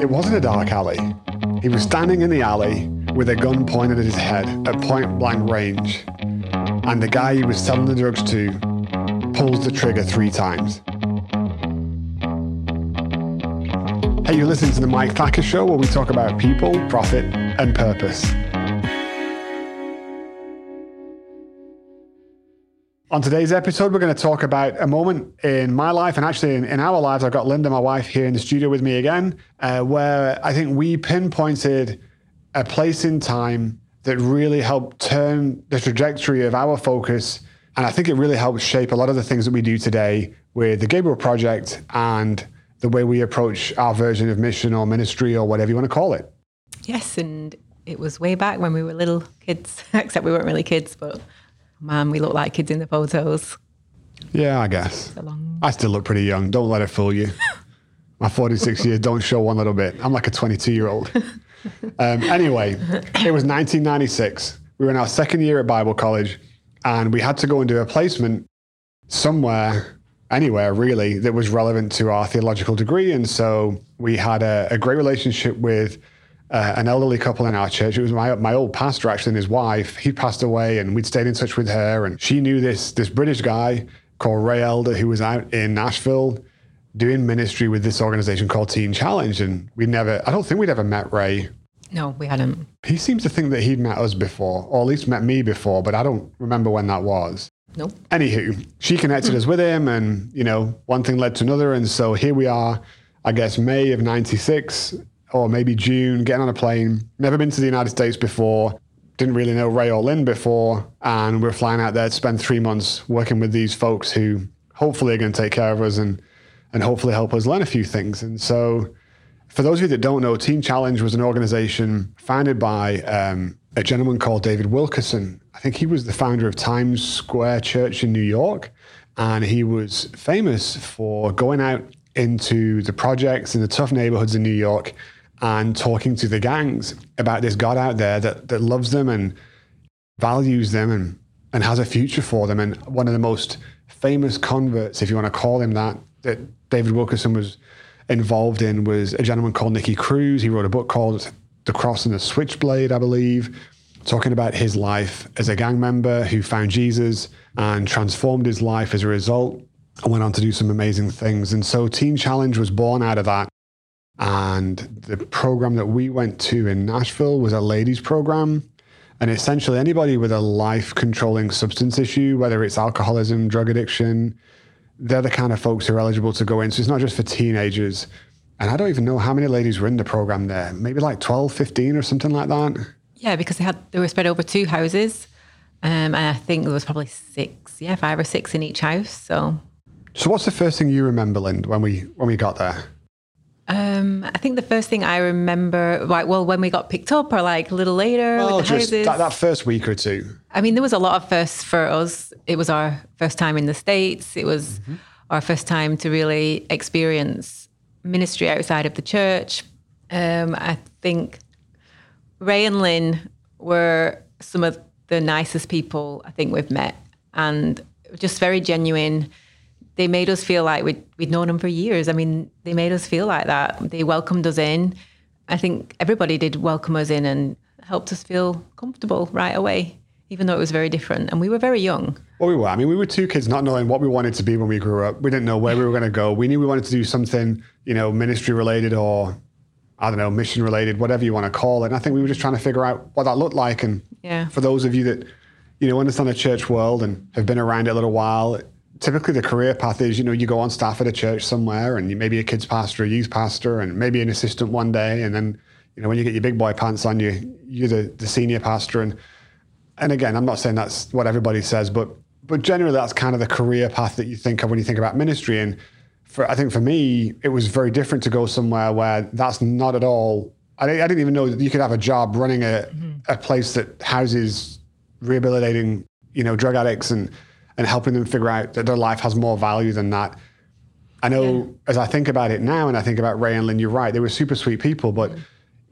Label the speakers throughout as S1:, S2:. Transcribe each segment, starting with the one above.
S1: It wasn't a dark alley. He was standing in the alley with a gun pointed at his head at point blank range. And the guy he was selling the drugs to pulls the trigger three times. Hey, you're listening to the Mike Thacker Show where we talk about people, profit, and purpose. On today's episode, we're going to talk about a moment in my life and actually in, in our lives. I've got Linda, my wife, here in the studio with me again, uh, where I think we pinpointed a place in time that really helped turn the trajectory of our focus. And I think it really helped shape a lot of the things that we do today with the Gabriel Project and the way we approach our version of mission or ministry or whatever you want to call it.
S2: Yes, and it was way back when we were little kids, except we weren't really kids, but man, we look like kids in the photos.
S1: Yeah, I guess.
S2: long-
S1: I still look pretty young. Don't let it fool you. My 46 years don't show one little bit. I'm like a 22 year old. Um, anyway, it was 1996. We were in our second year at Bible college, and we had to go and do a placement somewhere, anywhere really, that was relevant to our theological degree. And so we had a, a great relationship with uh, an elderly couple in our church. It was my my old pastor actually and his wife. He passed away, and we'd stayed in touch with her. And she knew this this British guy called Ray Elder who was out in Nashville doing ministry with this organization called Teen Challenge. And we never, I don't think we'd ever met Ray.
S2: No, we hadn't.
S1: He seems to think that he'd met us before, or at least met me before, but I don't remember when that was.
S2: Nope.
S1: Anywho, she connected us with him, and you know, one thing led to another, and so here we are. I guess May of '96, or maybe June, getting on a plane. Never been to the United States before. Didn't really know Ray or Lynn before, and we're flying out there to spend three months working with these folks who hopefully are going to take care of us and and hopefully help us learn a few things. And so, for those of you that don't know, Teen Challenge was an organization founded by um, a gentleman called David Wilkerson. I think he was the founder of Times Square Church in New York. And he was famous for going out into the projects in the tough neighborhoods in New York and talking to the gangs about this God out there that, that loves them and values them and, and has a future for them. And one of the most famous converts, if you want to call him that, that David Wilkerson was involved in was a gentleman called Nicky Cruz. He wrote a book called The Cross and the Switchblade, I believe, talking about his life as a gang member who found Jesus and transformed his life as a result and went on to do some amazing things. And so Teen Challenge was born out of that. And the program that we went to in Nashville was a ladies program. And essentially, anybody with a life controlling substance issue, whether it's alcoholism, drug addiction, they're the kind of folks who are eligible to go in. So it's not just for teenagers. And I don't even know how many ladies were in the program there. Maybe like 12, 15 or something like that.
S2: Yeah, because they had they were spread over two houses, um, and I think there was probably six, yeah, five or six in each house. So
S1: So what's the first thing you remember, Lind, when we when we got there?
S2: Um, I think the first thing I remember, like, well, when we got picked up, or like a little later
S1: Well,
S2: the
S1: just that, that first week or two.
S2: I mean, there was a lot of firsts for us. It was our first time in the States. It was our first time to really experience ministry outside of the church. Um, I think Ray and Lynn were some of the nicest people I think we've met and just very genuine. They made us feel like we'd, we'd known them for years. I mean, they made us feel like that. They welcomed us in. I think everybody did welcome us in and helped us feel comfortable right away, even though it was very different. And we were very young.
S1: Well, we were. I mean, we were two kids not knowing what we wanted to be when we grew up. We didn't know where we were going to go. We knew we wanted to do something, you know, ministry related or, I don't know, mission related, whatever you want to call it. And I think we were just trying to figure out what that looked like. And
S2: Yeah.
S1: for those of you that, you know, understand the church world and have been around it a little while, typically the career path is, you know, you go on staff at a church somewhere and you may be a kids pastor, a youth pastor, and maybe an assistant one day. And then, you know, when you get your big boy pants on, you, you're the, the senior pastor. And and again, I'm not saying that's what everybody says, but but generally that's kind of the career path that you think of when you think about ministry. And for I think for me, it was very different to go somewhere where that's not at all. I, I didn't even know that you could have a job running a, mm-hmm. a place that houses rehabilitating, you know, drug addicts and and helping them figure out that their life has more value than that. I know as I think about it now and I think about Ray and Lynn, you're right. They were super sweet people, but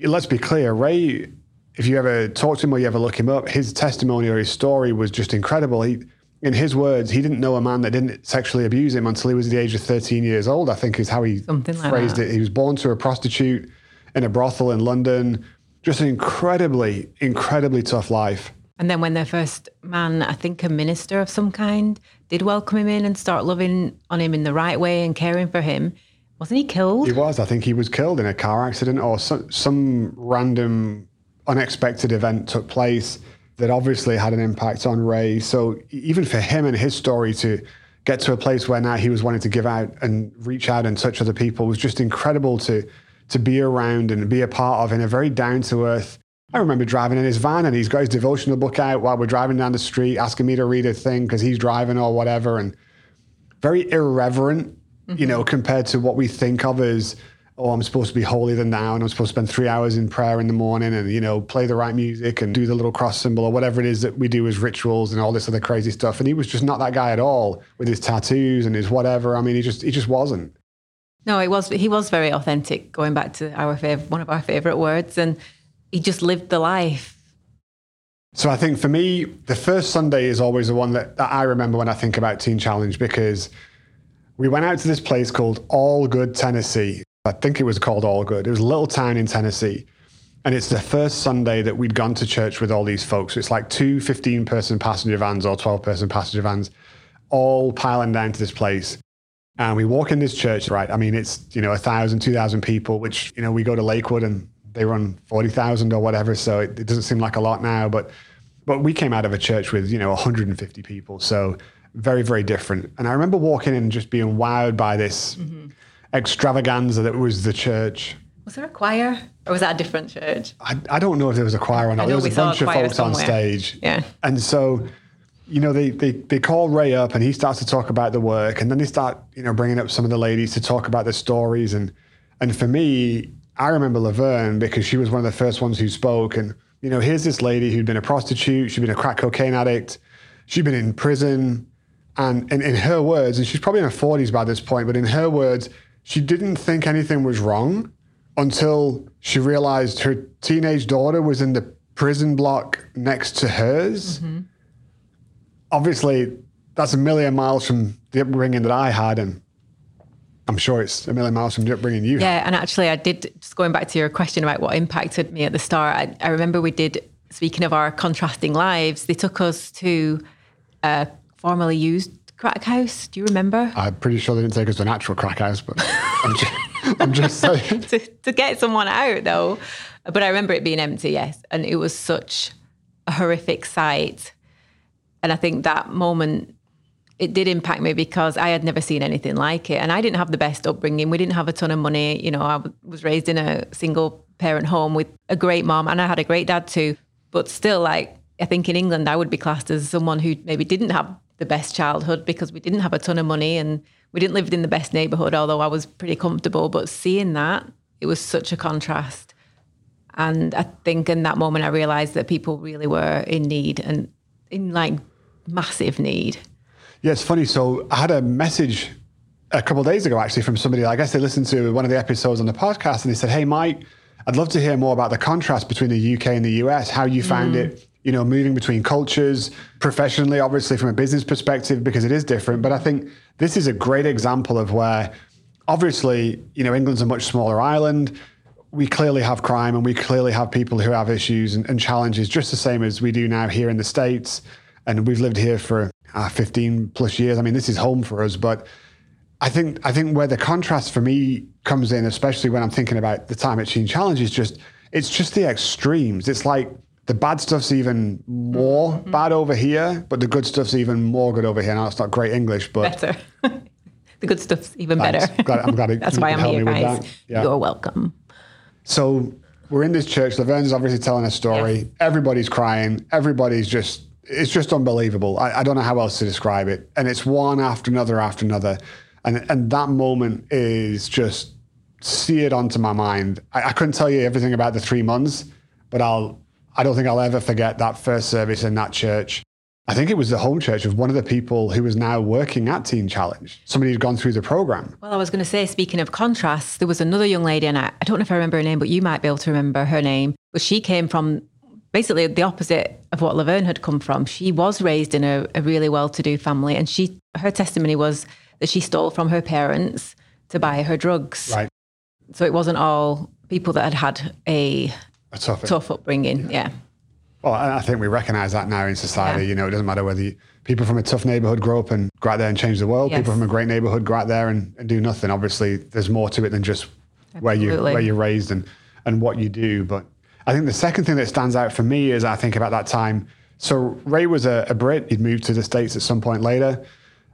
S1: let's be clear, Ray, if you ever talk to him or you ever look him up, his testimony or his story was just incredible. He, in his words, he didn't know a man that didn't sexually abuse him until he was the age of 13 years old, I think is how he
S2: Something
S1: phrased
S2: that.
S1: it. He was born to a prostitute. in a brothel in London. Just an incredibly, incredibly tough life.
S2: And then when their first man, I think a minister of some kind, did welcome him in and start loving on him in the right way and caring for him, wasn't he killed?
S1: He was. I think he was killed in a car accident or some, some random, unexpected event took place that obviously had an impact on Ray. So even for him and his story to get to a place where now he was wanting to give out and reach out and touch other people was just incredible to to be around and be a part of in a very down to earth. I remember driving in his van and he's got his devotional book out while we're driving down the street, asking me to read a thing because he's driving or whatever, and very irreverent, mm-hmm. you know, compared to what we think of as oh, I'm supposed to be holier than thou, and I'm supposed to spend three hours in prayer in the morning and, you know, play the right music and do the little cross symbol or whatever it is that we do as rituals and all this other crazy stuff. And he was just not that guy at all with his tattoos and his whatever. I mean, he just, he just wasn't.
S2: No, it was, he was very authentic, going back to our fav- one of our favorite words. And he just lived the life.
S1: So I think for me, the first Sunday is always the one that, that I remember when I think about Teen Challenge because we went out to this place called Algood, Tennessee. I think it was called Algood. It was a little town in Tennessee. And it's the first Sunday that we'd gone to church with all these folks. It's like two 15 person passenger vans or 12 person passenger vans, all piling down to this place. And we walk in this church, right? I mean, it's, you know, a thousand, two thousand people, which, you know, we go to Lakewood and they run 40,000 or whatever. So it, it doesn't seem like a lot now, but, but we came out of a church with, you know, 150 people. So very, very different. And I remember walking in and just being wowed by this. Mm-hmm extravaganza that was the church.
S2: Was there a choir or was that a different church?
S1: I, I don't know if there was a choir or not. There was a bunch a of folks somewhere. on stage.
S2: Yeah.
S1: And so, you know, they, they, they call Ray up and he starts to talk about the work. And then they start, you know, bringing up some of the ladies to talk about their stories. And, and for me, I remember Laverne because she was one of the first ones who spoke. And, you know, here's this lady who'd been a prostitute, she'd been a crack cocaine addict, she'd been in prison. And in, in her words, and she's probably in her 40s by this point, but in her words, she didn't think anything was wrong until she realized her teenage daughter was in the prison block next to hers. Mm-hmm. Obviously, that's a million miles from the upbringing that I had, and I'm sure it's a million miles from the upbringing you
S2: Yeah, and actually, I did, just going back to your question about what impacted me at the start, I, I remember we did, speaking of our contrasting lives, they took us to a formerly used crack house? Do you remember?
S1: I'm pretty sure they didn't take us to an actual crack house, but I'm just, I'm just saying.
S2: to, to get someone out, though. But I remember it being empty, yes. And it was such a horrific sight. And I think that moment, it did impact me because I had never seen anything like it. And I didn't have the best upbringing. We didn't have a ton of money. You know, I was raised in a single parent home with a great mom, and I had a great dad too. But still, like, I think in England, I would be classed as someone who maybe didn't have the best childhood because we didn't have a ton of money and we didn't live in the best neighborhood, although I was pretty comfortable. But seeing that, it was such a contrast. And I think in that moment, I realized that people really were in need and in like massive need.
S1: Yeah, it's funny. So I had a message a couple days ago actually from somebody. I guess they listened to one of the episodes on the podcast and they said, Hey, Mike, I'd love to hear more about the contrast between the UK and the US, how you found mm. it you know, moving between cultures professionally, obviously from a business perspective, because it is different. But I think this is a great example of where, obviously, you know, England's a much smaller island. We clearly have crime and we clearly have people who have issues and, and challenges just the same as we do now here in the States. And we've lived here for uh, 15 plus years. I mean, this is home for us. But I think I think where the contrast for me comes in, especially when I'm thinking about the time at Teen Challenge, is just it's just the extremes. It's like the bad stuff's even more mm-hmm. bad over here, but the good stuff's even more good over here. Now it's not great English, but
S2: better. the good stuff's even better.
S1: Glad, I'm glad
S2: That's why I'm here, guys. Yeah. You're welcome.
S1: So we're in this church. Laverne's obviously telling a story. Yes. Everybody's crying. Everybody's just. It's just unbelievable. I, I don't know how else to describe it. And it's one after another after another, and and that moment is just seared onto my mind. I, I couldn't tell you everything about the three months, but I'll I don't think I'll ever forget that first service in that church. I think it was the home church of one of the people who was now working at Teen Challenge, somebody who'd gone through the program.
S2: Well, I was going to say, speaking of contrasts, there was another young lady, and I, I don't know if I remember her name, but you might be able to remember her name. But she came from basically the opposite of what Laverne had come from. She was raised in a, a really well-to-do family, and she her testimony was that she stole from her parents to buy her drugs.
S1: Right.
S2: So it wasn't all people that had had a,
S1: A tough,
S2: tough upbringing. Yeah.
S1: Well, I think we recognize that now in society.
S2: Yeah.
S1: You know, it doesn't matter whether you, people from a tough neighborhood grow up and go out there and change the world.
S2: Yes.
S1: People from a great neighborhood go out there and, and do nothing. Obviously, there's more to it than just where you where you're raised and and what you do. But I think the second thing that stands out for me is I think about that time. So Ray was a, a Brit. He'd moved to the states at some point later.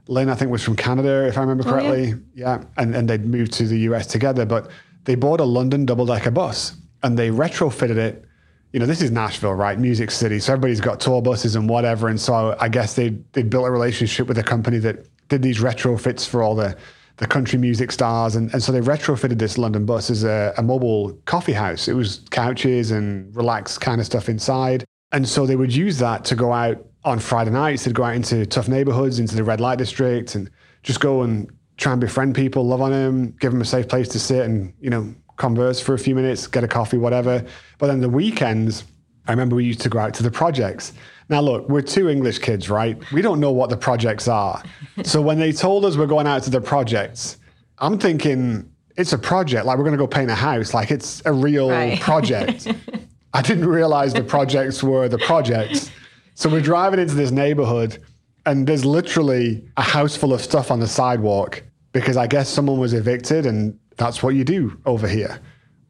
S1: Lynn, I think, was from Canada, if I remember
S2: Oh, yeah.
S1: correctly. yeah. And, and they'd moved to the US together. But they bought a London double decker bus and they retrofitted it. You know, this is Nashville, right? Music City. So everybody's got tour buses and whatever. And so I guess they they built a relationship with a company that did these retrofits for all the, the country music stars. And, and so they retrofitted this London bus as a, a mobile coffee house. It was couches and relaxed kind of stuff inside. And so they would use that to go out on Friday nights. They'd go out into tough neighborhoods, into the red light district, and just go and try and befriend people, love on them, give them a safe place to sit and, you know, converse for a few minutes, get a coffee, whatever. But then the weekends, I remember we used to go out to the projects. Now, look, we're two English kids, right? We don't know what the projects are. so when they told us we're going out to the projects, I'm thinking it's a project. Like we're going to go paint a house. Like it's a real
S2: Right.
S1: project. I didn't realize the projects were the projects. So we're driving into this neighborhood, and there's literally a house full of stuff on the sidewalk because I guess someone was evicted, and that's what you do over here,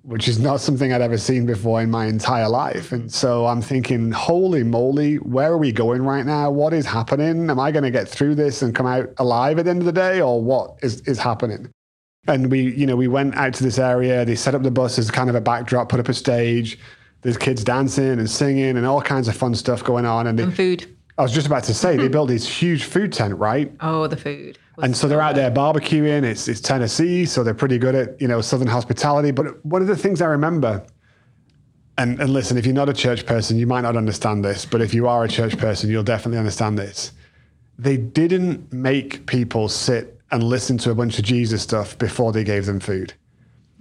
S1: which is not something I'd ever seen before in my entire life. And so I'm thinking, holy moly, where are we going right now? What is happening? Am I going to get through this and come out alive at the end of the day, or what is, is happening? And we, you know, we went out to this area. They set up the bus as kind of a backdrop, put up a stage. There's kids dancing and singing and all kinds of fun stuff going on. And they,
S2: And food.
S1: I was just about to say they built this huge food tent, right?
S2: Oh, the food.
S1: And so they're out there barbecuing. It's it's Tennessee, so they're pretty good at you know Southern hospitality. But one of the things I remember, and and listen, if you're not a church person, you might not understand this. But if you are a church person, you'll definitely understand this. They didn't make people sit and listen to a bunch of Jesus stuff before they gave them food.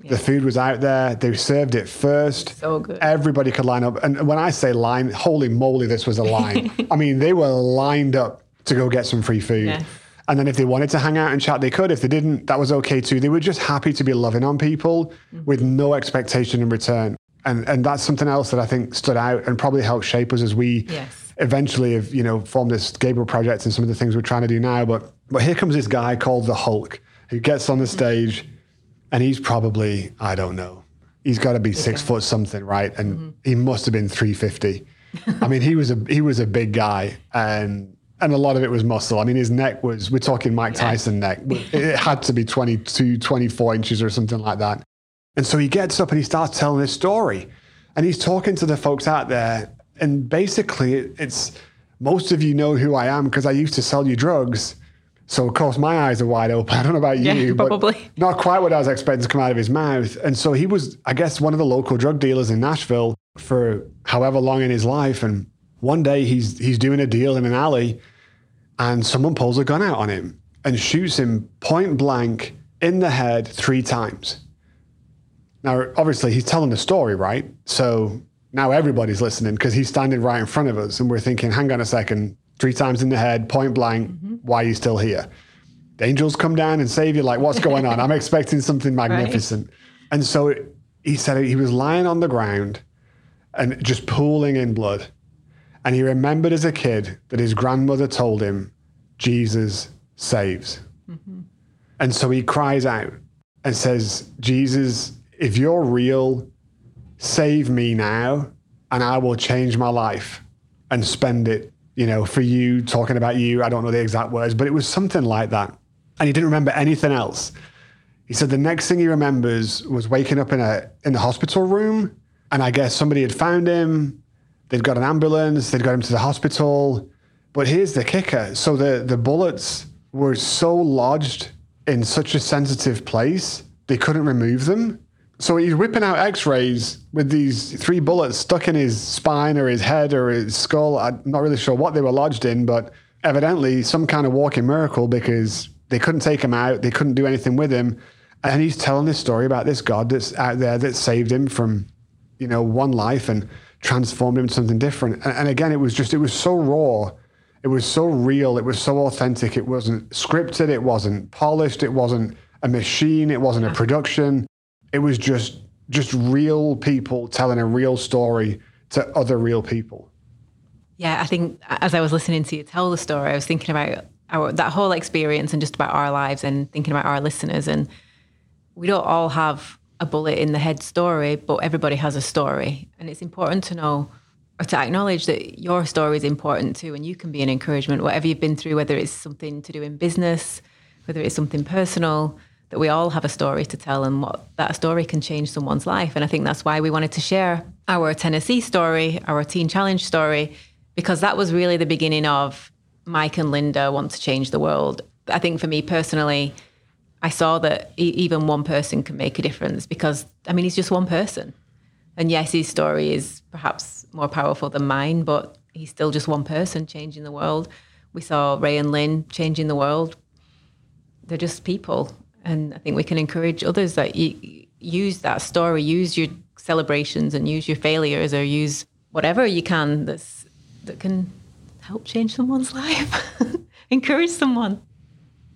S1: The food was out there. They served it first.
S2: So good.
S1: Everybody could line up. And when I say line, holy moly, this was a line. I mean, they were lined up to go get some free food.
S2: Yes.
S1: And then if they wanted to hang out and chat, they could. If they didn't, that was okay too. They were just happy to be loving on people mm-hmm. with no expectation in return. And and that's something else that I think stood out and probably helped shape us as we
S2: Yes.
S1: eventually have, you know, formed this Gabriel project and some of the things we're trying to do now. But but here comes this guy called the Hulk who gets on the mm-hmm. stage and he's probably, I don't know, he's got to be six foot something, right? And mm-hmm. he must have been 350. I mean, he was a he was a big guy and and a lot of it was muscle. I mean, his neck was, we're talking Mike Tyson neck. It had to be 22, 24 inches or something like that. And so he gets up and he starts telling his story. And he's talking to the folks out there. And basically, it's most of you know who I am because I used to sell you drugs. So, of course, my eyes are wide open. I don't know about you, but
S2: probably.
S1: not quite what I was expecting to come out of his mouth. And so he was, I guess, one of the local drug dealers in Nashville for however long in his life. And one day he's he's doing a deal in an alley and someone pulls a gun out on him and shoots him point blank in the head three times. Now, obviously, he's telling the story, right? So now everybody's listening because he's standing right in front of us, and we're thinking, hang on a second, three times in the head, point blank, mm-hmm. why are you still here? The angels come down and save you. Like, what's going on? I'm expecting something magnificent. And so he said he was lying on the ground and just pooling in blood. And he remembered as a kid that his grandmother told him, Jesus saves. Mm-hmm. And so he cries out and says, Jesus, if you're real, save me now, and I will change my life and spend it, you know, for you, talking about you. I don't know the exact words, but it was something like that. And he didn't remember anything else. He said the next thing he remembers was waking up in a in the hospital room, and I guess somebody had found him. They'd got an ambulance. They'd got him to the hospital. But here's the kicker: so the the bullets were so lodged in such a sensitive place they couldn't remove them. So he's whipping out X-rays with these three bullets stuck in his spine or his head or his skull. I'm not really sure what they were lodged in, but evidently some kind of walking miracle because they couldn't take him out. They couldn't do anything with him. And he's telling this story about this God that's out there that saved him from, you know, one life and transformed him into something different. And, and again, it was just, it was so raw. It was so real. It was so authentic. It wasn't scripted. It wasn't polished. It wasn't a machine. It wasn't a production. It was just just real people telling a real story to other real people.
S2: Yeah, I think as I was listening to you tell the story, I was thinking about our, that whole experience and just about our lives and thinking about our listeners. And we don't all have a bullet in the head story, but everybody has a story. And it's important to know or to acknowledge that your story is important too. And you can be an encouragement, whatever you've been through, whether it's something to do in business, whether it's something personal, that we all have a story to tell and what that story can change someone's life. And I think that's why we wanted to share our Tennessee story, our Teen Challenge story, because that was really the beginning of Mike and Linda want to change the world. I think for me personally, I saw that even one person can make a difference because, I mean, he's just one person. And yes, his story is perhaps more powerful than mine, but he's still just one person changing the world. We saw Ray and Lynn changing the world. They're just people and I think we can encourage others that you use that story, use your celebrations, and use your failures, or use whatever you can that's that can help change someone's life, encourage someone.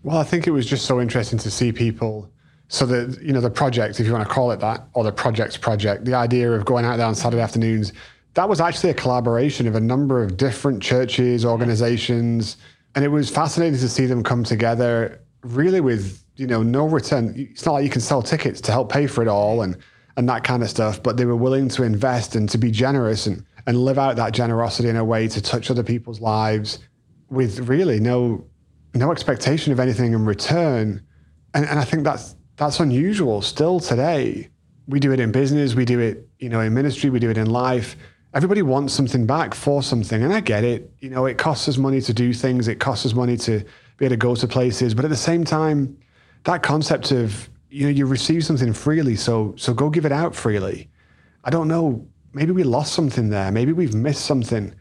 S1: Well, I think it was just so interesting to see people. So the you know the project, if you want to call it that, or the project's project, the idea of going out there on Saturday afternoons, that was actually a collaboration of a number of different churches, organizations, and it was fascinating to see them come together, really with you know, no return. It's not like you can sell tickets to help pay for it all and and that kind of stuff. But they were willing to invest and to be generous and and live out that generosity in a way to touch other people's lives with really no no expectation of anything in return. And and I think that's that's unusual still today. We do it in business, we do it, you know, in ministry, we do it in life. Everybody wants something back for something. And I get it. You know, it costs us money to do things, it costs us money to be able to go to places. But at the same time, that concept of you know you receive something freely, so so go give it out freely. I don't know. Maybe we lost something there. Maybe we've missed something.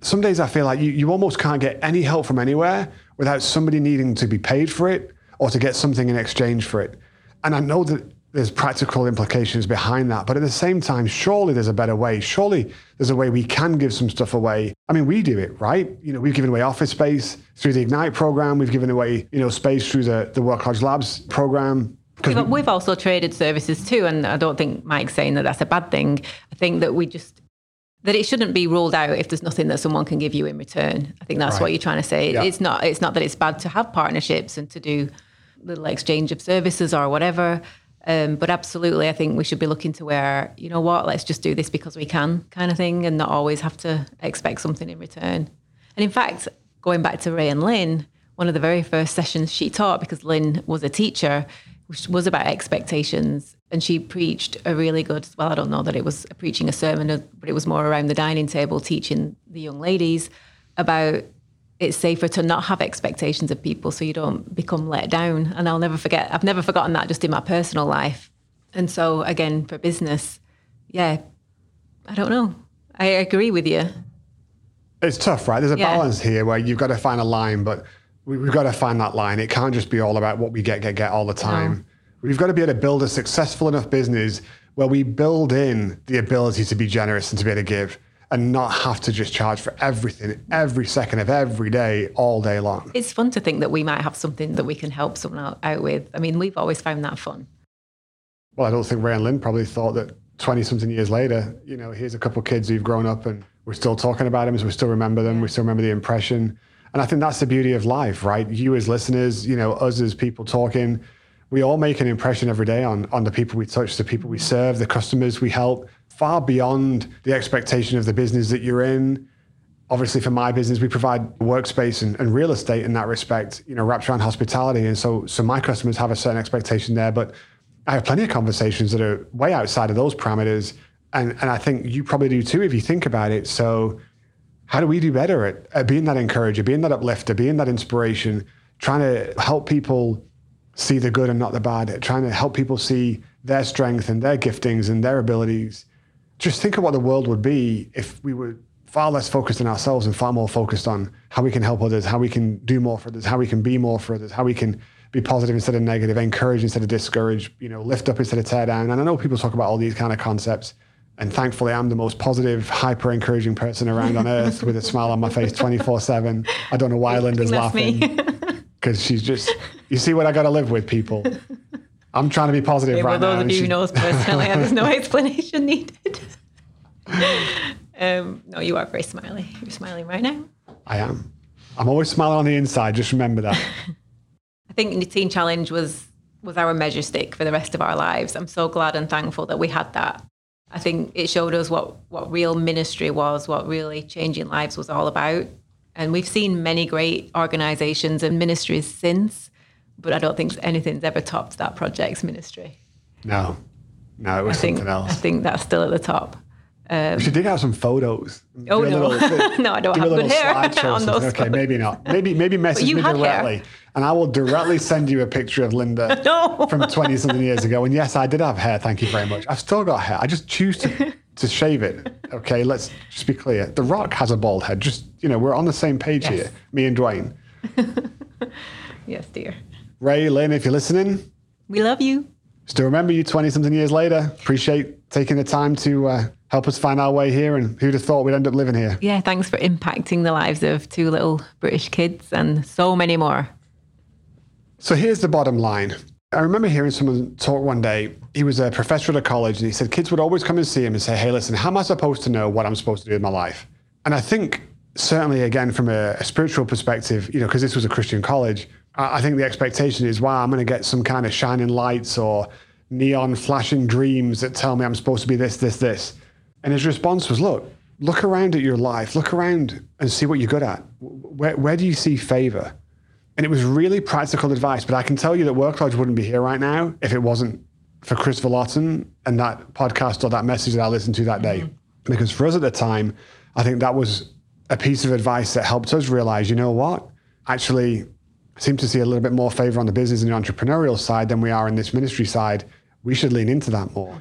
S1: Some days I feel like you, you almost can't get any help from anywhere without somebody needing to be paid for it or to get something in exchange for it. And I know that there's practical implications behind that. But at the same time, surely there's a better way. Surely there's a way we can give some stuff away. I mean, we do it, right? You know, we've given away office space through the Ignite program. We've given away, you know, space through the, the Work Labs program.
S2: We've, we, we've also traded services too. And I don't think Mike's saying that that's a bad thing. I think that we just, that it shouldn't be ruled out if there's nothing that someone can give you in return. I think that's right. what you're trying to say. Yeah. It's not, it's not that it's bad to have partnerships and to do little exchange of services or whatever. Um, but absolutely, I think we should be looking to where, you know what, let's just do this because we can kind of thing and not always have to expect something in return. And in fact, going back to Ray and Lynn, one of the very first sessions she taught, because Lynn was a teacher, was about expectations. And she preached a really good, well, I don't know that it was preaching a sermon, but it was more around the dining table teaching the young ladies about it's safer to not have expectations of people so you don't become let down. And I'll never forget, I've never forgotten that just in my personal life. And so, again, for business, yeah, I don't know. I agree with you.
S1: It's tough, right? There's a yeah. balance here where you've got to find a line, but we've got to find that line. It can't just be all about what we get, get, get all the time. No. We've got to be able to build a successful enough business where we build in the ability to be generous and to be able to give and not have to just charge for everything every second of every day all day long.
S2: It's fun to think that we might have something that we can help someone out, with. I mean, we've always found that fun.
S1: Well, I don't think Ray and Lynn probably thought that 20 something years later, you know, here's a couple of kids who've grown up and we're still talking about them, so we still remember them, we still remember the impression. And I think that's the beauty of life, right? You as listeners, you know, us as people talking, we all make an impression every day on, on the people we touch, the people we serve, the customers we help far beyond the expectation of the business that you're in. Obviously, for my business, we provide workspace and, and real estate in that respect, you know, wrapped around hospitality. And so, so my customers have a certain expectation there, but I have plenty of conversations that are way outside of those parameters. And, and I think you probably do too if you think about it. So, how do we do better at, at being that encourager, being that uplifter, being that inspiration, trying to help people see the good and not the bad, trying to help people see their strength and their giftings and their abilities just think of what the world would be if we were far less focused on ourselves and far more focused on how we can help others, how we can do more for others, how we can be more for others, how we can be positive instead of negative, encourage instead of discourage, you know, lift up instead of tear down. And I know people talk about all these kind of concepts. And thankfully, I'm the most positive, hyper encouraging person around on earth with a smile on my face 24 7. I don't know why Linda's laughing. Because she's just, you see what I got to live with, people. I'm trying to be positive
S2: Okay,
S1: right
S2: well,
S1: now.
S2: those of you
S1: she-
S2: who know us personally, there's no explanation needed. um, no, you are very smiley. You're smiling right now.
S1: I am. I'm always smiling on the inside. Just remember that.
S2: I think the Teen Challenge was was our measure stick for the rest of our lives. I'm so glad and thankful that we had that. I think it showed us what what real ministry was, what really changing lives was all about. And we've seen many great organizations and ministries since, but I don't think anything's ever topped that project's ministry.
S1: No, no, it was
S2: I think
S1: something
S2: I think that's still at the top.
S1: We should dig out some photos.
S2: Oh,
S1: Do
S2: no.
S1: little-
S2: No, I don't
S1: do
S2: have good hair on those
S1: Okay, maybe not. Maybe maybe message me
S2: had hair.
S1: directly, and I will directly send you a picture of Linda
S2: No.
S1: from twenty something years ago. And yes, I did have hair. Thank you very much. I've still got hair. I just choose to to shave it. Okay, let's just be clear. The Rock has a bald head. Just you know, we're on the same page
S2: Yes.
S1: here. Me and Dwayne.
S2: Yes, dear.
S1: Ray, Lynn, if you're listening,
S2: We love you.
S1: still remember you 20 something years later. Appreciate taking the time to uh, help us find our way here. And who'd have thought we'd end up living here?
S2: Yeah, thanks for impacting the lives of two little British kids and so many more.
S1: So here's the bottom line. I remember hearing someone talk one day. He was a professor at a college and he said kids would always come and see him and say, Hey, listen, how am I supposed to know what I'm supposed to do with my life? And I think, certainly, again, from a, a spiritual perspective, you know, because this was a Christian college, I, think the expectation is, wow, I'm going to get some kind of shining lights or neon flashing dreams that tell me I'm supposed to be this, this, this. And his response was, Look, look around at your life, look around and see what you're good at. Where, where do you see favor? And it was really practical advice. But I can tell you that Work Lodge wouldn't be here right now if it wasn't for Kris Vallotton and that podcast or that message that I listened to that day. Mm-hmm. Because for us at the time, I think that was a piece of advice that helped us realize, you know what? Actually, I seem to see a little bit more favor on the business and the entrepreneurial side than we are in this ministry side. We should lean into that more.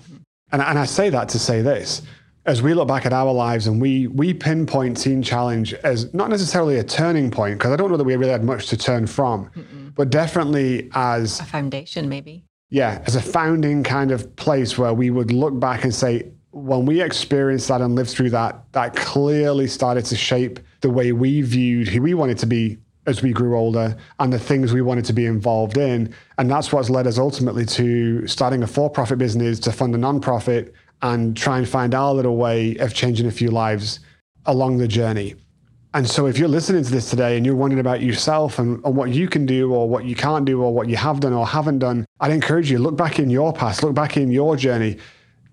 S1: And, and I say that to say this as we look back at our lives and we we pinpoint Teen Challenge as not necessarily a turning point, because I don't know that we really had much to turn from, but definitely as
S2: A foundation, maybe.
S1: yeah, as a founding kind of place where we would look back and say, when we experienced that and lived through that, that clearly started to shape the way we viewed who we wanted to be as we grew older and the things we wanted to be involved in. And that's what's led us ultimately to starting a for profit business, to fund a nonprofit, and try and find our little way of changing a few lives along the journey. And so, if you're listening to this today and you're wondering about yourself and, and what you can do or what you can't do or what you have done or haven't done, I'd encourage you look back in your past, look back in your journey.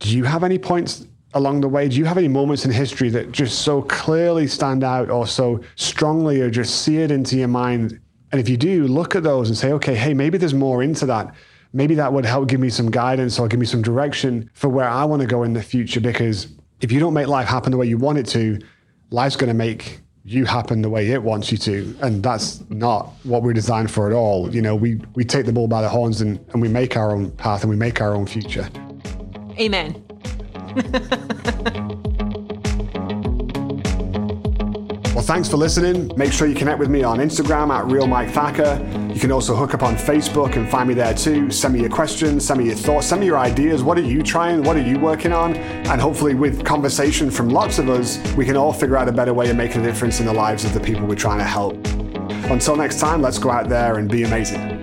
S1: Do you have any points along the way? Do you have any moments in history that just so clearly stand out or so strongly or just seared into your mind? And if you do, look at those and say, okay, hey, maybe there's more into that. Maybe that would help give me some guidance or give me some direction for where I want to go in the future. Because if you don't make life happen the way you want it to, life's going to make you happen the way it wants you to and that's not what we're designed for at all you know we we take the bull by the horns and, and we make our own path and we make our own future
S2: Amen.
S1: well thanks for listening. Make sure you connect with me on instagram at real mike thacker. You can also hook up on facebook and find me there too. Send me your questions send me your thoughts send me your ideas. What are you trying? What are you working on? And hopefully with conversation from lots of us we can all figure out a better way of making a difference in the lives of the people we're trying to help. Until next time let's go out there and be amazing